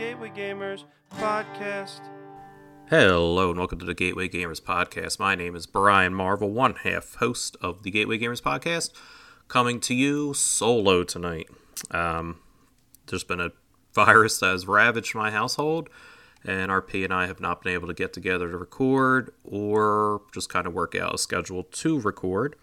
Gateway Gamers podcast. Hello and welcome to the Gateway Gamers podcast. My name is Bryan Marvel, one half host of the Gateway Gamers podcast, coming to you solo tonight. Um, there's been a virus that has ravaged my household, and RP and I have not been able to get together to record or just kind of work out a schedule to record.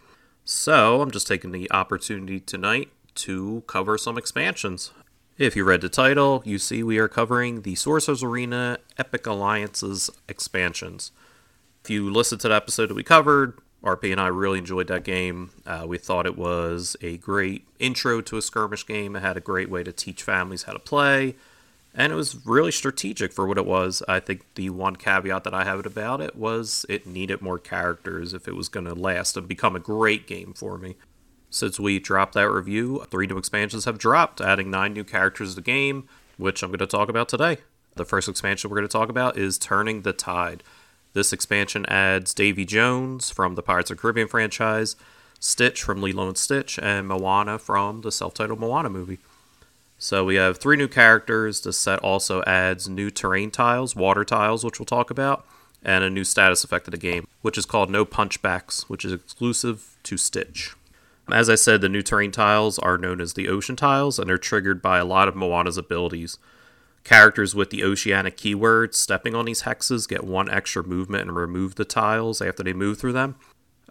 So I'm just taking the opportunity tonight to cover some expansions. If you read the title, you see we are covering the Sorcerer's Arena Epic Alliances expansions. If you listened to the episode that we covered, RP and I really enjoyed that game. Uh, we thought it was a great intro to a skirmish game. It had a great way to teach families how to play, and it was really strategic for what it was. I think the one caveat that I have about it was it needed more characters if it was going to last and become a great game for me. Since we dropped that review, three new expansions have dropped, adding nine new characters to the game, which I'm going to talk about today. The first expansion we're going to talk about is Turning the Tide. This expansion adds Davy Jones from the Pirates of the Caribbean franchise, Stitch from Lilo and Stitch, and Moana from the self titled Moana movie. So we have three new characters. The set also adds new terrain tiles, water tiles, which we'll talk about, and a new status effect of the game, which is called No Punchbacks, which is exclusive to Stitch. As I said, the new terrain tiles are known as the ocean tiles, and they're triggered by a lot of Moana's abilities. Characters with the oceanic keyword stepping on these hexes get one extra movement and remove the tiles after they move through them.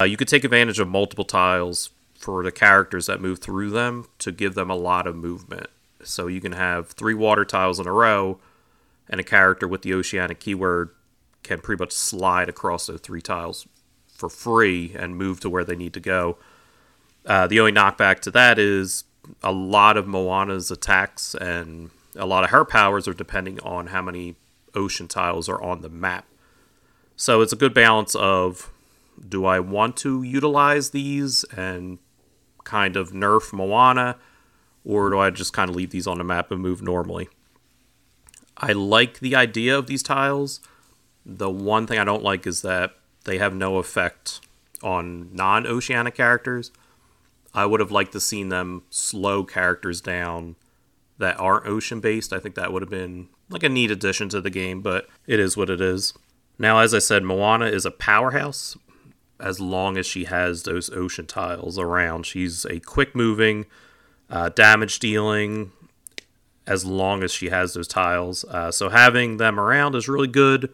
Uh, you could take advantage of multiple tiles for the characters that move through them to give them a lot of movement. So you can have three water tiles in a row, and a character with the oceanic keyword can pretty much slide across those three tiles for free and move to where they need to go. Uh, the only knockback to that is a lot of Moana's attacks and a lot of her powers are depending on how many ocean tiles are on the map. So it's a good balance of do I want to utilize these and kind of nerf Moana, or do I just kind of leave these on the map and move normally? I like the idea of these tiles. The one thing I don't like is that they have no effect on non oceanic characters. I would have liked to seen them slow characters down that aren't ocean based. I think that would have been like a neat addition to the game, but it is what it is. Now, as I said, Moana is a powerhouse as long as she has those ocean tiles around. She's a quick moving, uh, damage dealing, as long as she has those tiles. Uh, so having them around is really good.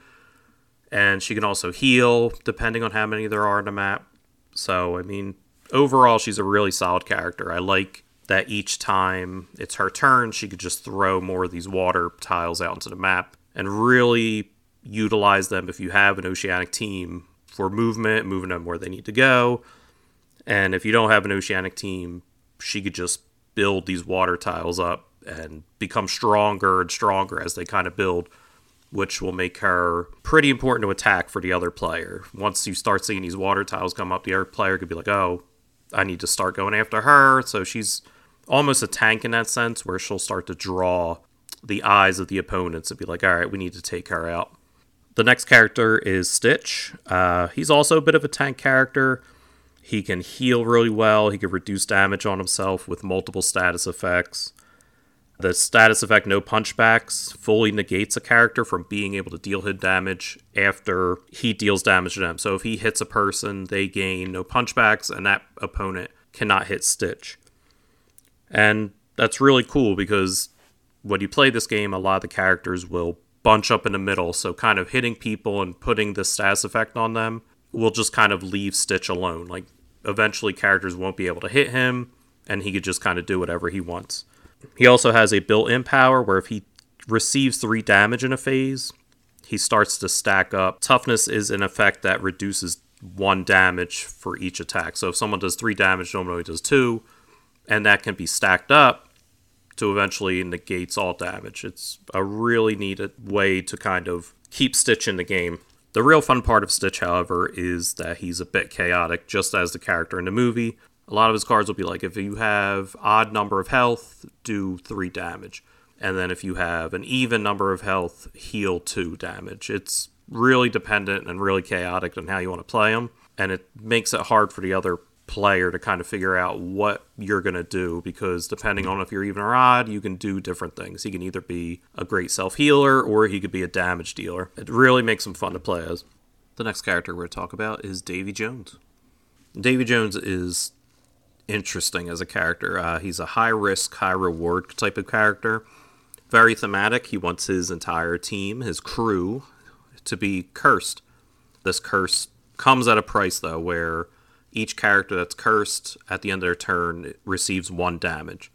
And she can also heal depending on how many there are on the map. So, I mean, overall, she's a really solid character. I like that each time it's her turn, she could just throw more of these water tiles out into the map and really utilize them if you have an oceanic team for movement, moving them where they need to go. And if you don't have an oceanic team, she could just build these water tiles up and become stronger and stronger as they kind of build, which will make her pretty important to attack for the other player. Once you start seeing these water tiles come up, the other player could be like, oh, I need to start going after her. So she's almost a tank in that sense, where she'll start to draw the eyes of the opponents and be like, all right, we need to take her out. The next character is Stitch. Uh, he's also a bit of a tank character. He can heal really well. He can reduce damage on himself with multiple status effects. The status effect No Punchbacks fully negates a character from being able to deal hit damage after he deals damage to them. So if he hits a person, they gain No Punchbacks, and that opponent cannot hit Stitch. And that's really cool because when you play this game, a lot of the characters will bunch up in the middle. So kind of hitting people and putting the status effect on them will just kind of leave Stitch alone. Like eventually characters won't be able to hit him and he could just kind of do whatever he wants. He also has a built-in power where if he receives 3 damage in a phase, he starts to stack up. Toughness is an effect that reduces 1 damage for each attack. So if someone does 3 damage, normally does 2, and that can be stacked up to eventually negates all damage. It's a really neat way to kind of keep Stitch in the game. The real fun part of Stitch, however, is that he's a bit chaotic, just as the character in the movie. A lot of his cards will be like if you have odd number of health, do three damage. And then if you have an even number of health, heal two damage. It's really dependent and really chaotic on how you want to play him. And it makes it hard for the other player to kind of figure out what you're going to do because depending on if you're even or odd, you can do different things. He can either be a great self healer or he could be a damage dealer. It really makes him fun to play as. The next character we're going to talk about is Davy Jones. Davy Jones is interesting as a character. Uh, he's a high risk, high reward type of character. Very thematic. He wants his entire team, his crew, to be cursed. This curse comes at a price, though, where each character that's cursed at the end of their turn receives one damage.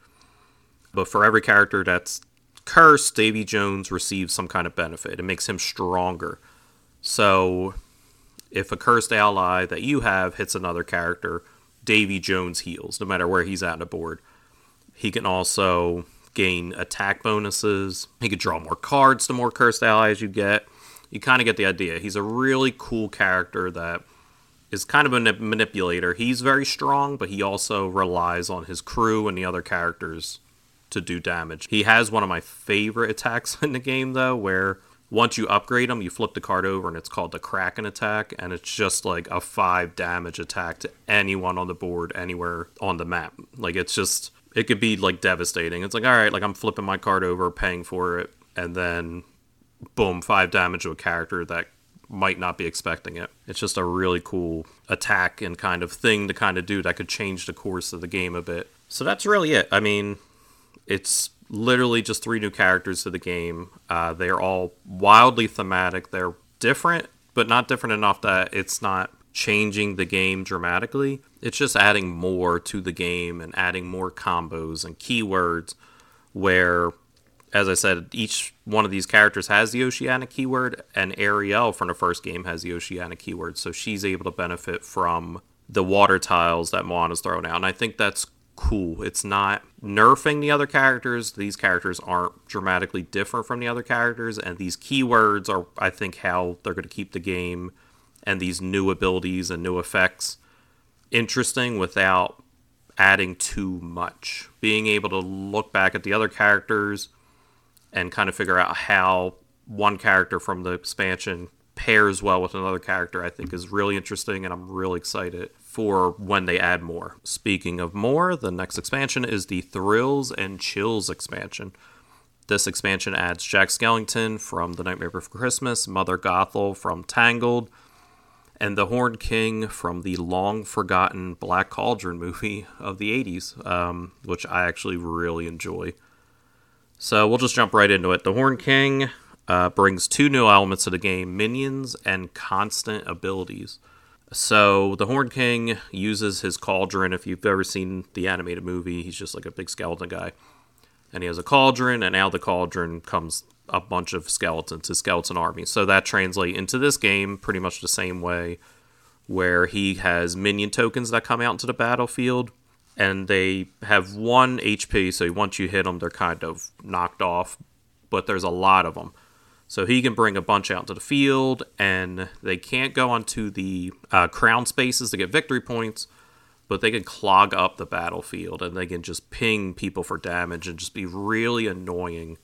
But for every character that's cursed, Davy Jones receives some kind of benefit. It makes him stronger. So if a cursed ally that you have hits another character, Davy Jones heals, no matter where he's at on the board. He can also gain attack bonuses. He could draw more cards the more cursed allies you get. You kind of get the idea. He's a really cool character that is kind of a manipulator. He's very strong, but he also relies on his crew and the other characters to do damage. He has one of my favorite attacks in the game, though, where once you upgrade them, you flip the card over and it's called the Kraken attack, and it's just like a five damage attack to anyone on the board anywhere on the map. Like it's just it could be like devastating. It's like all right, like I'm flipping my card over, paying for it, and then boom, five damage to a character that might not be expecting it. It's just a really cool attack and kind of thing to kind of do that could change the course of the game a bit. So that's really it. I mean, it's literally just three new characters to the game. Uh, they're all wildly thematic. They're different, but not different enough that it's not changing the game dramatically. It's just adding more to the game and adding more combos and keywords where as I said, each one of these characters has the Oceanic keyword, and Ariel from the first game has the Oceanic keyword, so she's able to benefit from the water tiles that Moana's throwing out. And I think that's cool. It's not nerfing the other characters. These characters aren't dramatically different from the other characters, and these keywords are, I think, how they're going to keep the game and these new abilities and new effects interesting without adding too much. Being able to look back at the other characters and kind of figure out how one character from the expansion pairs well with another character, I think is really interesting, and I'm really excited for when they add more. Speaking of more, the next expansion is the Thrills and Chills expansion. This expansion adds Jack Skellington from The Nightmare Before Christmas, Mother Gothel from Tangled, and the Horned King from the long forgotten Black Cauldron movie of the 80s, um, which I actually really enjoy. So we'll just jump right into it. The Horned King uh, brings two new elements to the game minions and constant abilities. So the Horn King uses his cauldron. If you've ever seen the animated movie, he's just like a big skeleton guy. And he has a cauldron, and out of the cauldron comes a bunch of skeletons, his skeleton army. So that translates into this game pretty much the same way, where he has minion tokens that come out into the battlefield and they have one HP. So once you hit them, they're kind of knocked off, but there's a lot of them. So he can bring a bunch out to the field, and they can't go onto the uh, crown spaces to get victory points, but they can clog up the battlefield and they can just ping people for damage and just be really annoying.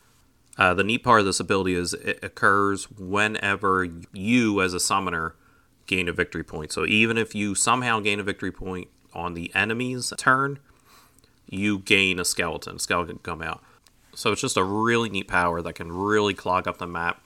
Uh, the neat part of this ability is it occurs whenever you, as a summoner, gain a victory point. So even if you somehow gain a victory point on the enemy's turn, you gain a skeleton. A skeleton can come out. So it's just a really neat power that can really clog up the map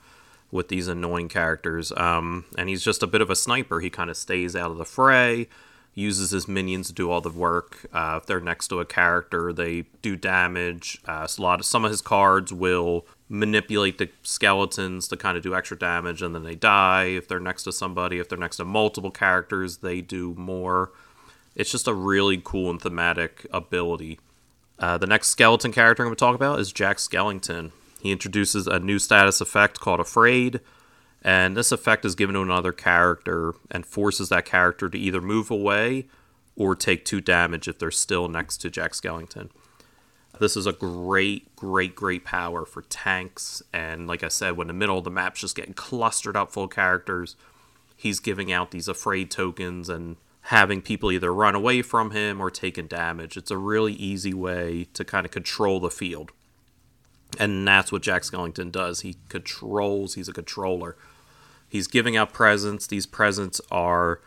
with these annoying characters. Um, and he's just a bit of a sniper. He kind of stays out of the fray, uses his minions to do all the work. Uh, if they're next to a character, they do damage. Uh, a lot of some of his cards will manipulate the skeletons to kind of do extra damage, and then they die. If they're next to somebody, if they're next to multiple characters, they do more. It's just a really cool and thematic ability. Uh, the next skeleton character I'm going to talk about is Jack Skellington. He introduces a new status effect called Afraid, and this effect is given to another character and forces that character to either move away or take two damage if they're still next to Jack Skellington. This is a great, great, great power for tanks, and like I said, when the middle of the map's just getting clustered up full of characters, he's giving out these afraid tokens and having people either run away from him or taking damage. It's a really easy way to kind of control the field. And that's what Jack Skellington does. He controls, he's a controller. He's giving out presents. These presents are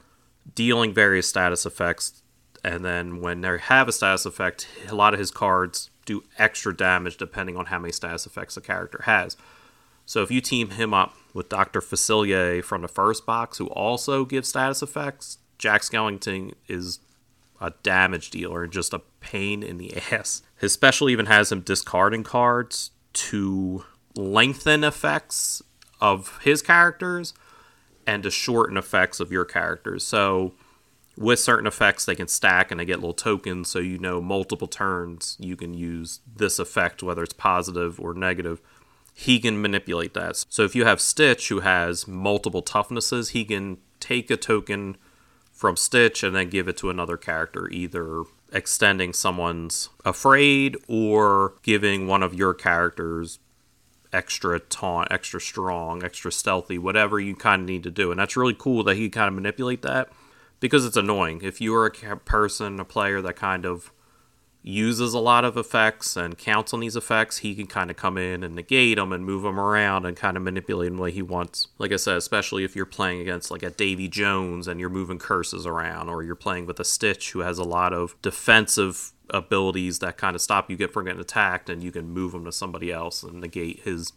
dealing various status effects And then when they have a status effect, a lot of his cards do extra damage depending on how many status effects the character has. So if you team him up with Dr. Facilier from the first box, who also gives status effects, Jack Skellington is a damage dealer and just a pain in the ass. His special even has him discarding cards to lengthen effects of his characters and to shorten effects of your characters. So with certain effects they can stack and they get little tokens so you know multiple turns you can use this effect whether it's positive or negative he can manipulate that so if you have stitch who has multiple toughnesses he can take a token from stitch and then give it to another character either extending someone's afraid or giving one of your characters extra taunt extra strong extra stealthy whatever you kind of need to do and that's really cool that he kind of manipulate that because it's annoying. If you are a person, a player that kind of uses a lot of effects and counts on these effects, he can kind of come in and negate them and move them around and kind of manipulate them the way he wants. Like I said, especially if you're playing against like a Davy Jones and you're moving curses around, or you're playing with a Stitch who has a lot of defensive abilities that kind of stop you get from getting attacked, and you can move him to somebody else and negate his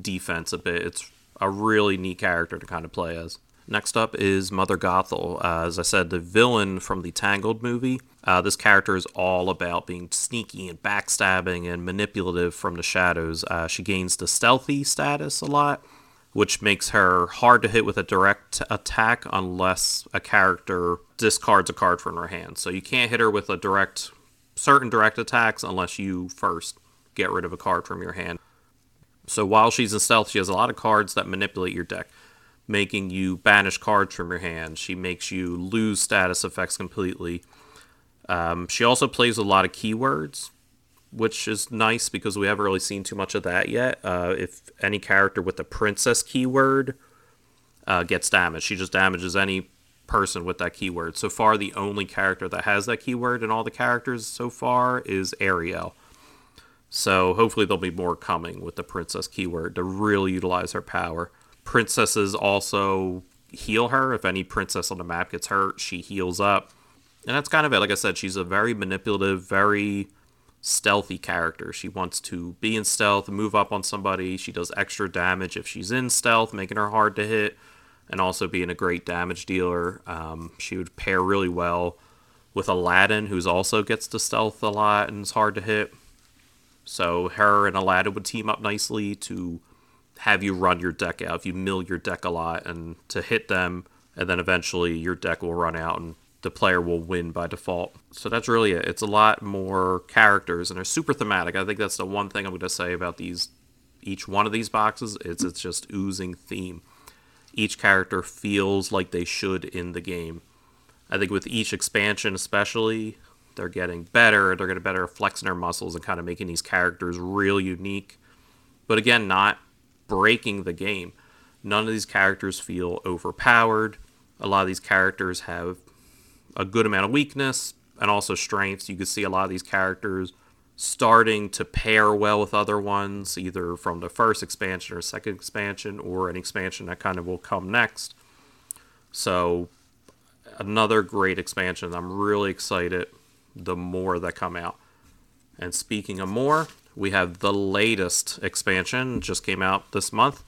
defense a bit. It's a really neat character to kind of play as. Next up is Mother Gothel. Uh, as I said, the villain from the Tangled movie. Uh, this character is all about being sneaky and backstabbing and manipulative from the shadows. Uh, she gains the stealthy status a lot, which makes her hard to hit with a direct attack unless a character discards a card from her hand. So you can't hit her with a direct, certain direct attacks unless you first get rid of a card from your hand. So while she's in stealth, she has a lot of cards that manipulate your deck making you banish cards from your hand. She makes you lose status effects completely. Um, she also plays a lot of keywords, which is nice because we haven't really seen too much of that yet. Uh, if any character with the princess keyword uh, gets damaged, she just damages any person with that keyword. So far, the only character that has that keyword in all the characters so far is Ariel. So hopefully there'll be more coming with the princess keyword to really utilize her power princesses also heal her. If any princess on the map gets hurt, she heals up. And that's kind of it. Like I said, she's a very manipulative, very stealthy character. She wants to be in stealth, move up on somebody. She does extra damage if she's in stealth, making her hard to hit, and also being a great damage dealer. Um, she would pair really well with Aladdin, who's also gets to stealth a lot and is hard to hit. So her and Aladdin would team up nicely to have you run your deck out. If you mill your deck a lot and to hit them, and then eventually your deck will run out and the player will win by default. So that's really it. It's a lot more characters and they're super thematic. I think that's the one thing I'm going to say about these each one of these boxes is it's just oozing theme. Each character feels like they should in the game. I think with each expansion especially, they're getting better. They're getting better at flexing their muscles and kind of making these characters real unique. But again, not breaking the game. None of these characters feel overpowered. A lot of these characters have a good amount of weakness and also strengths. You can see a lot of these characters starting to pair well with other ones, either from the first expansion or second expansion, or an expansion that kind of will come next. So, another great expansion. I'm really excited the more that come out. And speaking of more, we have the latest expansion, just came out this month,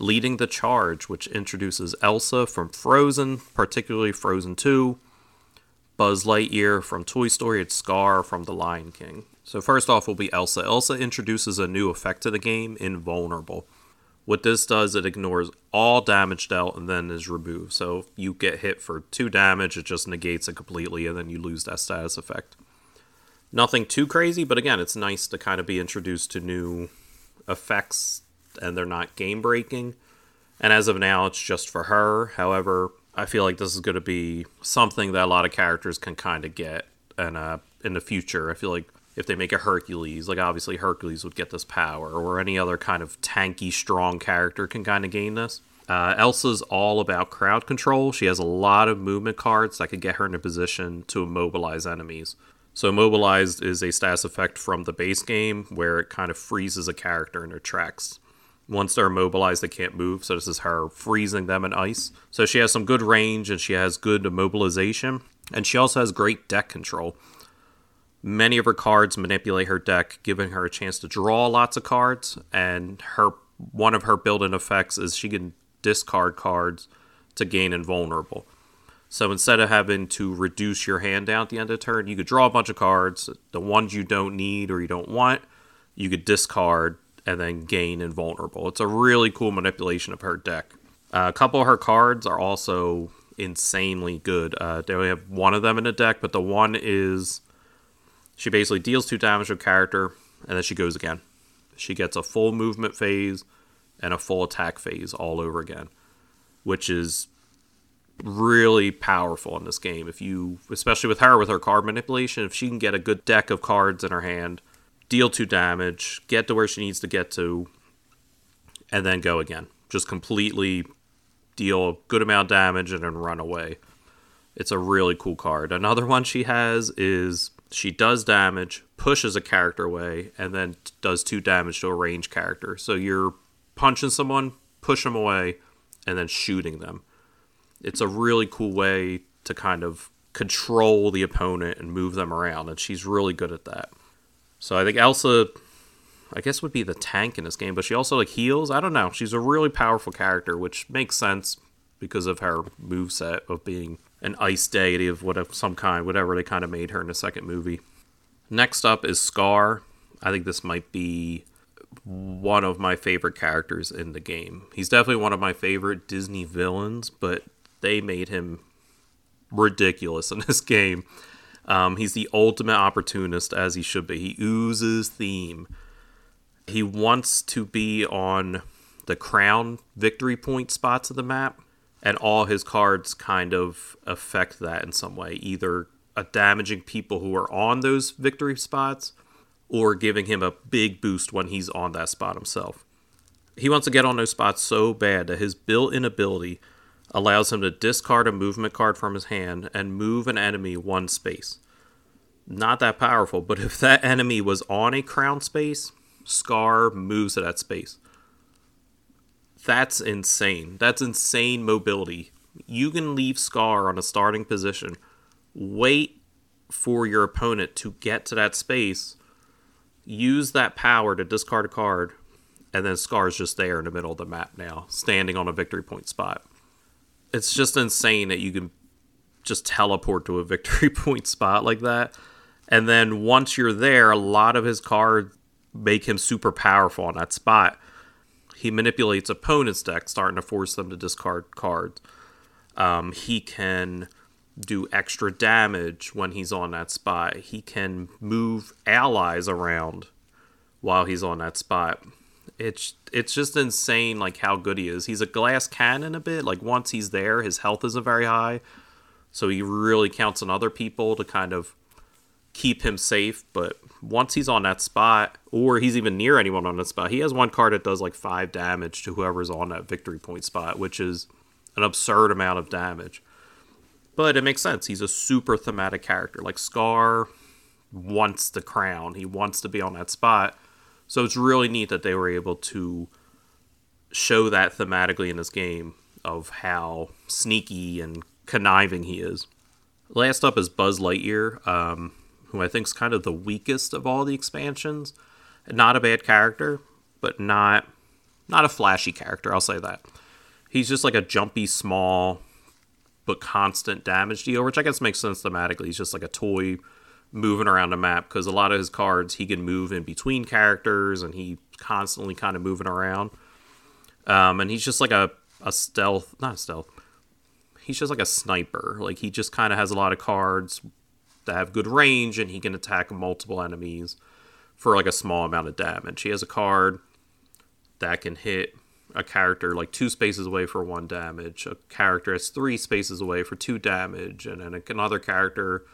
Leading the Charge, which introduces Elsa from Frozen, particularly Frozen 2, Buzz Lightyear from Toy Story, and Scar from The Lion King. So, first off, will be Elsa. Elsa introduces a new effect to the game, Invulnerable. What this does, it ignores all damage dealt and then is removed. So, you get hit for 2 damage, it just negates it completely, and then you lose that status effect nothing too crazy, but again, it's nice to kind of be introduced to new effects and they're not game breaking. And as of now, it's just for her. However, I feel like this is going to be something that a lot of characters can kind of get and uh, in the future. I feel like if they make a Hercules, like obviously Hercules would get this power, or any other kind of tanky, strong character can kind of gain this. Uh, Elsa's all about crowd control. She has a lot of movement cards that could get her in a position to immobilize enemies. So immobilized is a status effect from the base game where it kind of freezes a character in their tracks. Once they're immobilized, they can't move. So this is her freezing them in ice. So she has some good range and she has good immobilization. And she also has great deck control. Many of her cards manipulate her deck, giving her a chance to draw lots of cards. And her one of her built-in effects is she can discard cards to gain invulnerable. So instead of having to reduce your hand down at the end of the turn, you could draw a bunch of cards. The ones you don't need or you don't want, you could discard and then gain invulnerable. It's a really cool manipulation of her deck. Uh, a couple of her cards are also insanely good. Uh, they only have one of them in the deck, but the one is she basically deals two damage to a character and then she goes again. She gets a full movement phase and a full attack phase all over again, which is really powerful in this game. If you, especially with her with her card manipulation, if she can get a good deck of cards in her hand, deal two damage, get to where she needs to get to, and then go again. Just completely deal a good amount of damage and then run away. It's a really cool card. Another one she has is she does damage, pushes a character away, and then does two damage to a range character. So you're punching someone, push them away, and then shooting them it's a really cool way to kind of control the opponent and move them around, and she's really good at that. So I think Elsa, I guess, would be the tank in this game, but she also like heals. I don't know. She's a really powerful character, which makes sense because of her move set of being an ice deity of whatever some kind, whatever they kind of made her in the second movie. Next up is Scar. I think this might be one of my favorite characters in the game. He's definitely one of my favorite Disney villains, but they made him ridiculous in this game. Um, he's the ultimate opportunist, as he should be. He oozes theme. He wants to be on the crown victory point spots of the map, and all his cards kind of affect that in some way, either damaging people who are on those victory spots or giving him a big boost when he's on that spot himself. He wants to get on those spots so bad that his built in ability allows him to discard a movement card from his hand and move an enemy one space. Not that powerful, but if that enemy was on a crown space, Scar moves to that space. That's insane. That's insane mobility. You can leave Scar on a starting position, wait for your opponent to get to that space, use that power to discard a card, and then Scar's just there in the middle of the map now, standing on a victory point spot it's just insane that you can just teleport to a victory point spot like that. And then once you're there, a lot of his cards make him super powerful on that spot. He manipulates opponents' decks, starting to force them to discard cards. Um, he can do extra damage when he's on that spot. He can move allies around while he's on that spot it's it's just insane like how good he is. He's a glass cannon a bit. Like once he's there, his health isn't very high. So he really counts on other people to kind of keep him safe. But once he's on that spot, or he's even near anyone on that spot, he has one card that does like five damage to whoever's on that victory point spot, which is an absurd amount of damage. But it makes sense. He's a super thematic character. Like Scar wants the crown. He wants to be on that spot so it's really neat that they were able to show that thematically in this game of how sneaky and conniving he is. Last up is Buzz Lightyear, um, who I think is kind of the weakest of all the expansions. Not a bad character, but not not a flashy character. I'll say that. He's just like a jumpy, small, but constant damage dealer, which I guess makes sense thematically. He's just like a toy moving around the map because a lot of his cards he can move in between characters and he constantly kind of moving around. Um, and he's just like a, a stealth, not a stealth. He's just like a sniper. Like he just kind of has a lot of cards that have good range and he can attack multiple enemies for like a small amount of damage. He has a card that can hit a character like two spaces away for one damage. A character is three spaces away for two damage, and then another character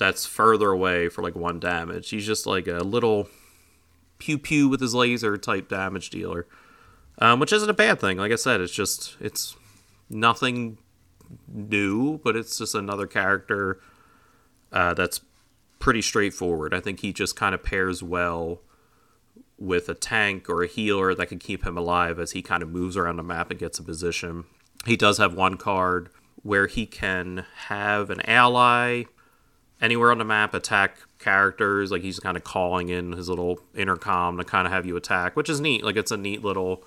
that's further away for like one damage. He's just like a little pew pew with his laser type damage dealer, um, which isn't a bad thing. Like I said, it's just it's nothing new, but it's just another character uh, that's pretty straightforward. I think he just kind of pairs well with a tank or a healer that can keep him alive as he kind of moves around the map and gets a position. He does have one card where he can have an ally anywhere on the map attack characters. Like he's kind of calling in his little intercom to kind of have you attack, which is neat. Like it's a neat little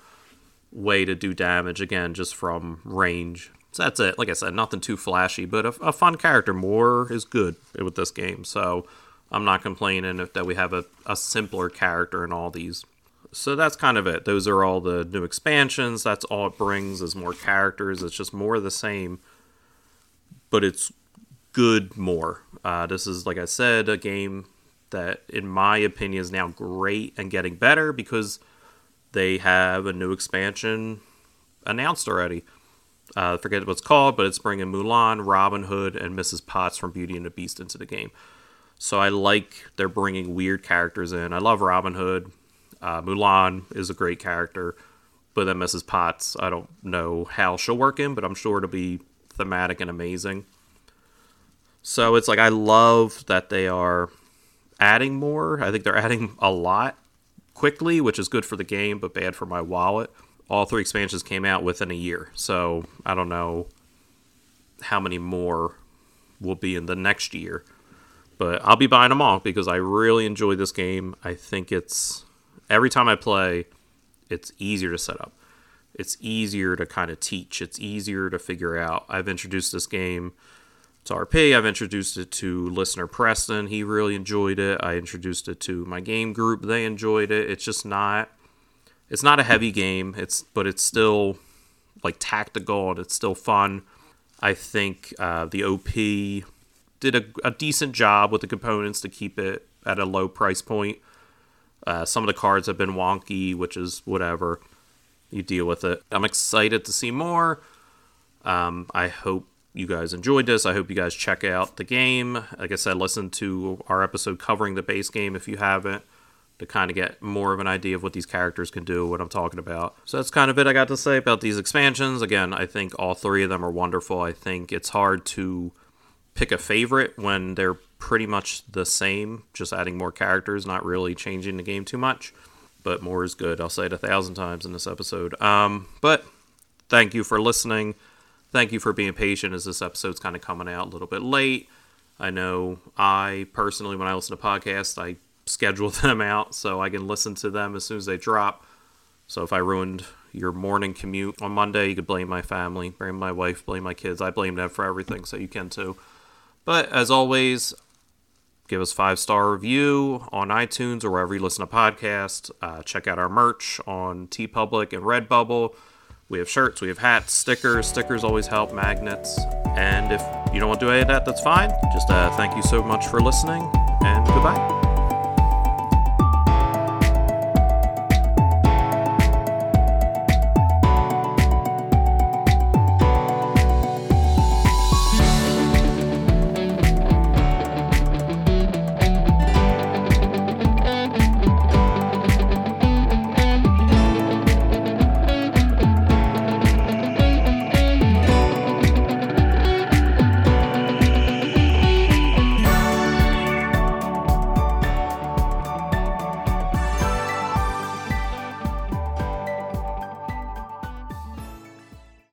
way to do damage again just from range. So that's it. Like I said, nothing too flashy, but a, a fun character. More is good with this game. So I'm not complaining if that we have a, a simpler character in all these. So that's kind of it. Those are all the new expansions. That's all it brings is more characters. It's just more of the same, but it's good more. Uh, this is, like I said, a game that, in my opinion, is now great and getting better because they have a new expansion announced already. Uh, forget what it's called, but it's bringing Mulan, Robin Hood, and Mrs. Potts from Beauty and the Beast into the game. So I like they're bringing weird characters in. I love Robin Hood. Uh, Mulan is a great character, but then Mrs. Potts, I don't know how she'll work in, but I'm sure it'll be thematic and amazing. So it's like I love that they are adding more. I think they're adding a lot quickly, which is good for the game, but bad for my wallet. All three expansions came out within a year, so I don't know how many more will be in the next year. But I'll be buying them all because I really enjoy this game. I think it's every time I play, it's easier to set up. It's easier to kind of teach. It's easier to figure out. I've introduced this game to RP. I've introduced it to listener Preston. He really enjoyed it. I introduced it to my game group. They enjoyed it. It's just not it's not a heavy game. It's but it's still like tactical and it's still fun. I think uh, the OP did a, a, decent job with the components to keep it at a low price point. Uh, some of the cards have been wonky, which is whatever. You deal with it. I'm excited to see more. Um, I hope you guys enjoyed this. I hope you guys check out the game. Like I said, listen to our episode covering the base game if you haven't to kind of get more of an idea of what these characters can do, what I'm talking about. So that's kind of it I got to say about these expansions. Again, I think all three of them are wonderful. I think it's hard to pick a favorite when they're pretty much the same, just adding more characters, not really changing the game too much. But more is good. I'll say it a thousand times in this episode. Um, but thank you for listening. Thank you for being patient as this episode's kind of coming out a little bit late. I know I personally, when I listen to podcasts, I schedule them out so I can listen to them as soon as they drop. So if I ruined your morning commute on Monday, you could blame my family, blame my wife, blame my kids. I blame them for everything, so you can too. But as always, give us five star review on iTunes or wherever you listen to podcasts. Uh, check out our merch on TeePublic and Redbubble. We have shirts, we have hats, stickers. Stickers always help, magnets. And if you don't want to do any of that, that's fine. Just uh, thank you so much for listening, and goodbye.